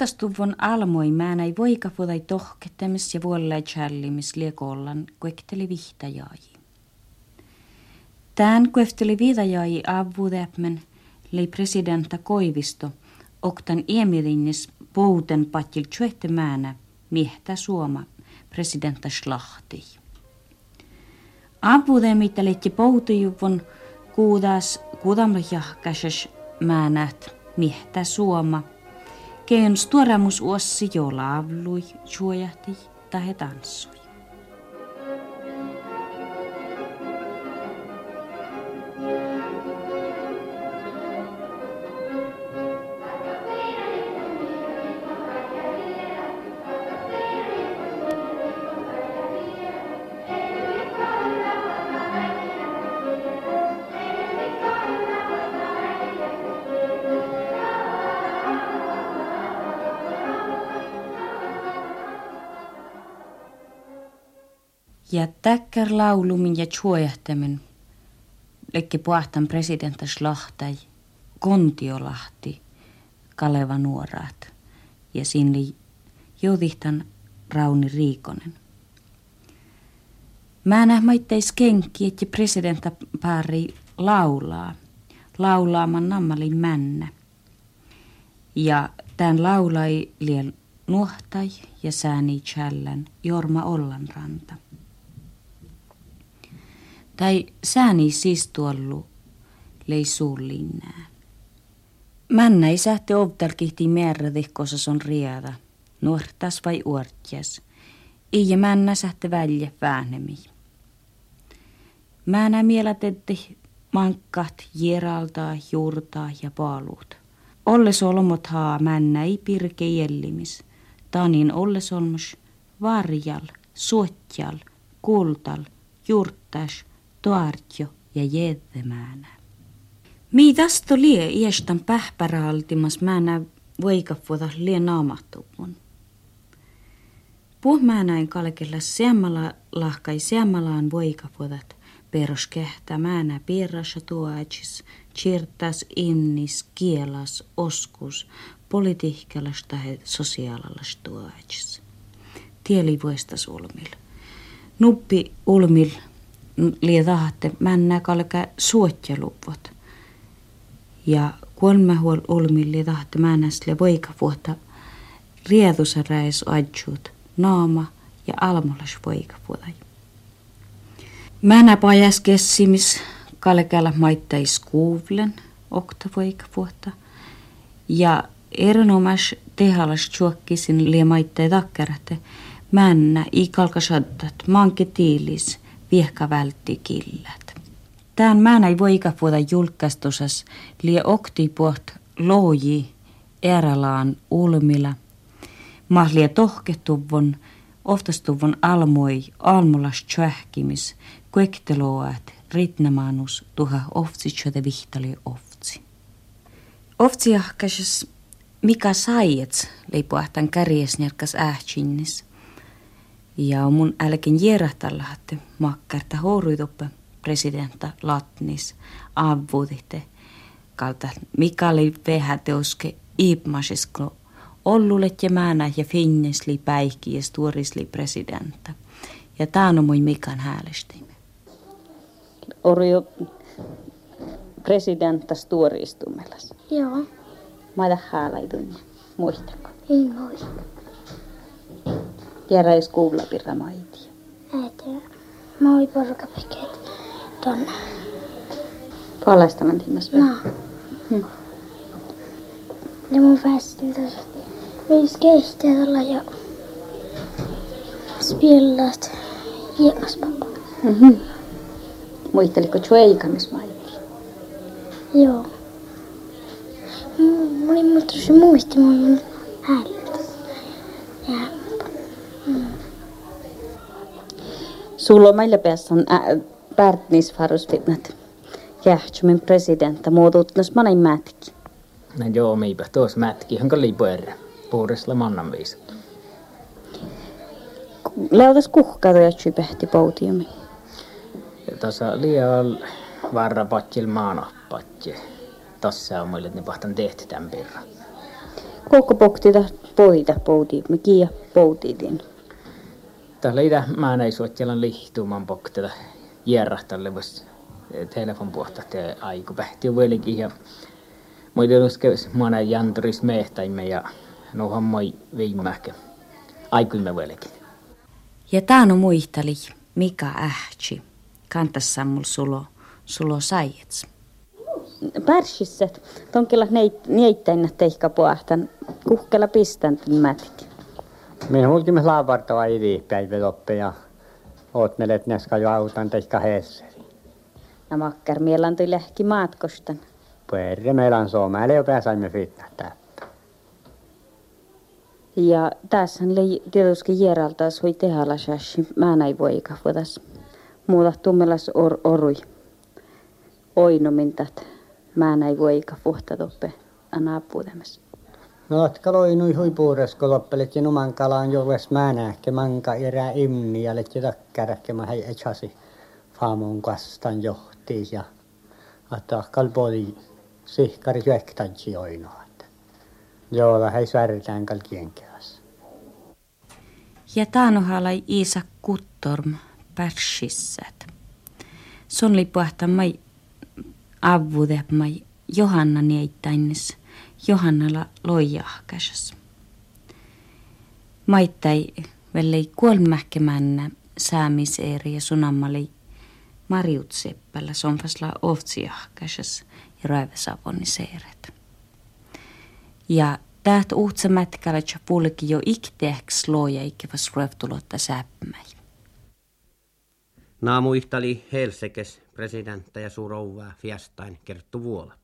Oftastuvon almoi määnäi voika vodai tohkettamis ja vuollai challimis liekollan kuekteli vihtajai. Tän kuefteli viidajai avvuudäpmen lei presidenta Koivisto, oktan iemirinnis pouten patil tjuehte määnä miehtä suoma presidenta Schlachti. Avvuudä mitä leitti poutujuvun kuudas kuudamla jahkases määnät miehtä suoma – Kein stuoramus uossi jo laavlui, suojahti tai tanssui. Ja täkkär laulumin ja tjuojahtamen lekki puhtan presidentta Slahtai, Kontiolahti, Kaleva nuoraat ja sinne jodihtan Rauni Riikonen. Mä nähmäitteis kenki, että presidentta pari laulaa, laulaaman nammalin männä. Ja tämän laulai liel nuhtai ja sääni chällän Jorma Ollanranta. Tai sääni siis tuollu lei suullinnää. Männä ei sähti ovtal kihti merradihkossa on riada, nuortas vai uortjas. Ei männä sähti välje väänemi. Määnä mielatetti mankkat jeraltaa, juurtaa ja paaluut. Olle solmot haa männä ei pirke jellimis. Tanin olle solmus varjal, suotjal, kultal, juurtas, toartjo ja jeddemäänä. Miidasto lie iestan pähpäraaltimas määnä voikafuota lie naamattuun. Puhmäänäin kalkella seamala lahkai seamalaan voikafuotat peros kehtä määnä piirrassa tuoachis, chirtas innis, kielas, oskus, politiikkalas tai sosiaalalas tuoachis. Tieli vuestas ulmil. Nuppi ulmil liedahte männä kalka suotjaluvot. Ja kolme huol olmi liedahte männäsle voika vuotta riedusa räis adjut naama ja almolas voika vuotai. Männä pajas kessimis kalkalla maittais kuuvlen okta voika vuotta. Ja erinomas tehalas chuokkisin liemaittai takkerate männä i kalkasaddat tiilis – viehka vältti killät. Tään mä ei voi vuoda julkaistusas lie oktipuot loji erälaan ulmilla. Mahlia tohketuvon, oftastuvon almoi almulas tjöhkimis, kuekteloat, ritnamanus tuha oftsitsötä vihtali oftsi. Oftsiahkaisas mikä saijets leipuahtan kärjesnärkas ähtsinnis. Ja mun älken että makkarta horuidoppe presidenta Latnis avvuutitte kalta Mikali teoske iipmasisko ollulet ja määnä ja finnesli päihki ja stuorisli presidenta. Ja tää on mun mikan häälestimme. Orjo presidenta stuoristumelas. Joo. Mä oon hääläidun. Muistako? Ei muista. Tiedä kuulla pirra maiti. Äitiä. Mä oon porkapaket tonne. Puolesta mentiin No. Hmm. Ja mun päästin tässä viisi keistä ja spillat hienospappa. Mm-hmm. Muisteliko Chueikamis maiti? Joo. Mä olin muuttu se muisti, mä olin hällä. Sulla meillä päässä on pärtnisfarusfitnat. Jähtsumin presidentta muodutnas manin mätki. No joo, meipä tuossa mätki, hanka liipuerä. Puhdesla mannan viisa. Leutas kuhkaa ja pehti poutiumi. Tasa liian maana patje. Tässä on muille, että ne pahtan tehty tämän pirran. Koko pokti poita pouti, me kiia poutitin. Tällä idä mä näin suotjelan lihtuuman poktella järrahtalle vois telefon puhta te aiku pähti jo velikin ja moi uskes mä näin janturis mehtäimme ja nohan moi viimähkä aikuimme velikin. Ja taano muisteli, mikä ähtsi. Kantassa mul sulo, sulo saijets. Pärsisset, tonkilla niittäin teikka puhtan, kuhkella pistän mätki. Minä hulkimme laavartoa päivä loppe ja oot melet neska jo autan teikka heesseri. Ja makkar mielan tuli lähki maatkostan. Puerre meillä on suomäälle jo pääsaimme fitnähtää. Ja tässä oli tietysti järjaltaas voi tehdä lasassi. Mä näin voika voitas. Muuta tummelas or, orui. Oinomintat. Mä näin voika puhta toppe. Anna puutemassa. No, että loinui huipuures, kun loppelet ja numan kalaan juures mä nähke manka erää imni ja leti takkäräkke mä hei etsasi faamon kastan johti ja että kalpoli sihkari syöktansi oinoa. Joo, hei svärtään kalkien kevässä. Ja taanohalai Iisa Kuttorm pärssissät. Son lipuahta mai avude mai Johanna nieittäinnes Johannalla loijahkäsas. Maittai vellei kuolmähkemännä säämiseeri ja sunammali Marjut Seppälä sonfasla ovtsiahkäsas ja raivesavonni seeret. Ja täät uutsa mätkällä puolikin jo iktehks loja ikivas ruevtulotta säpmäi. Naamuihtali Helsekes presidentta ja suurouvaa fiestain kerttu vuola.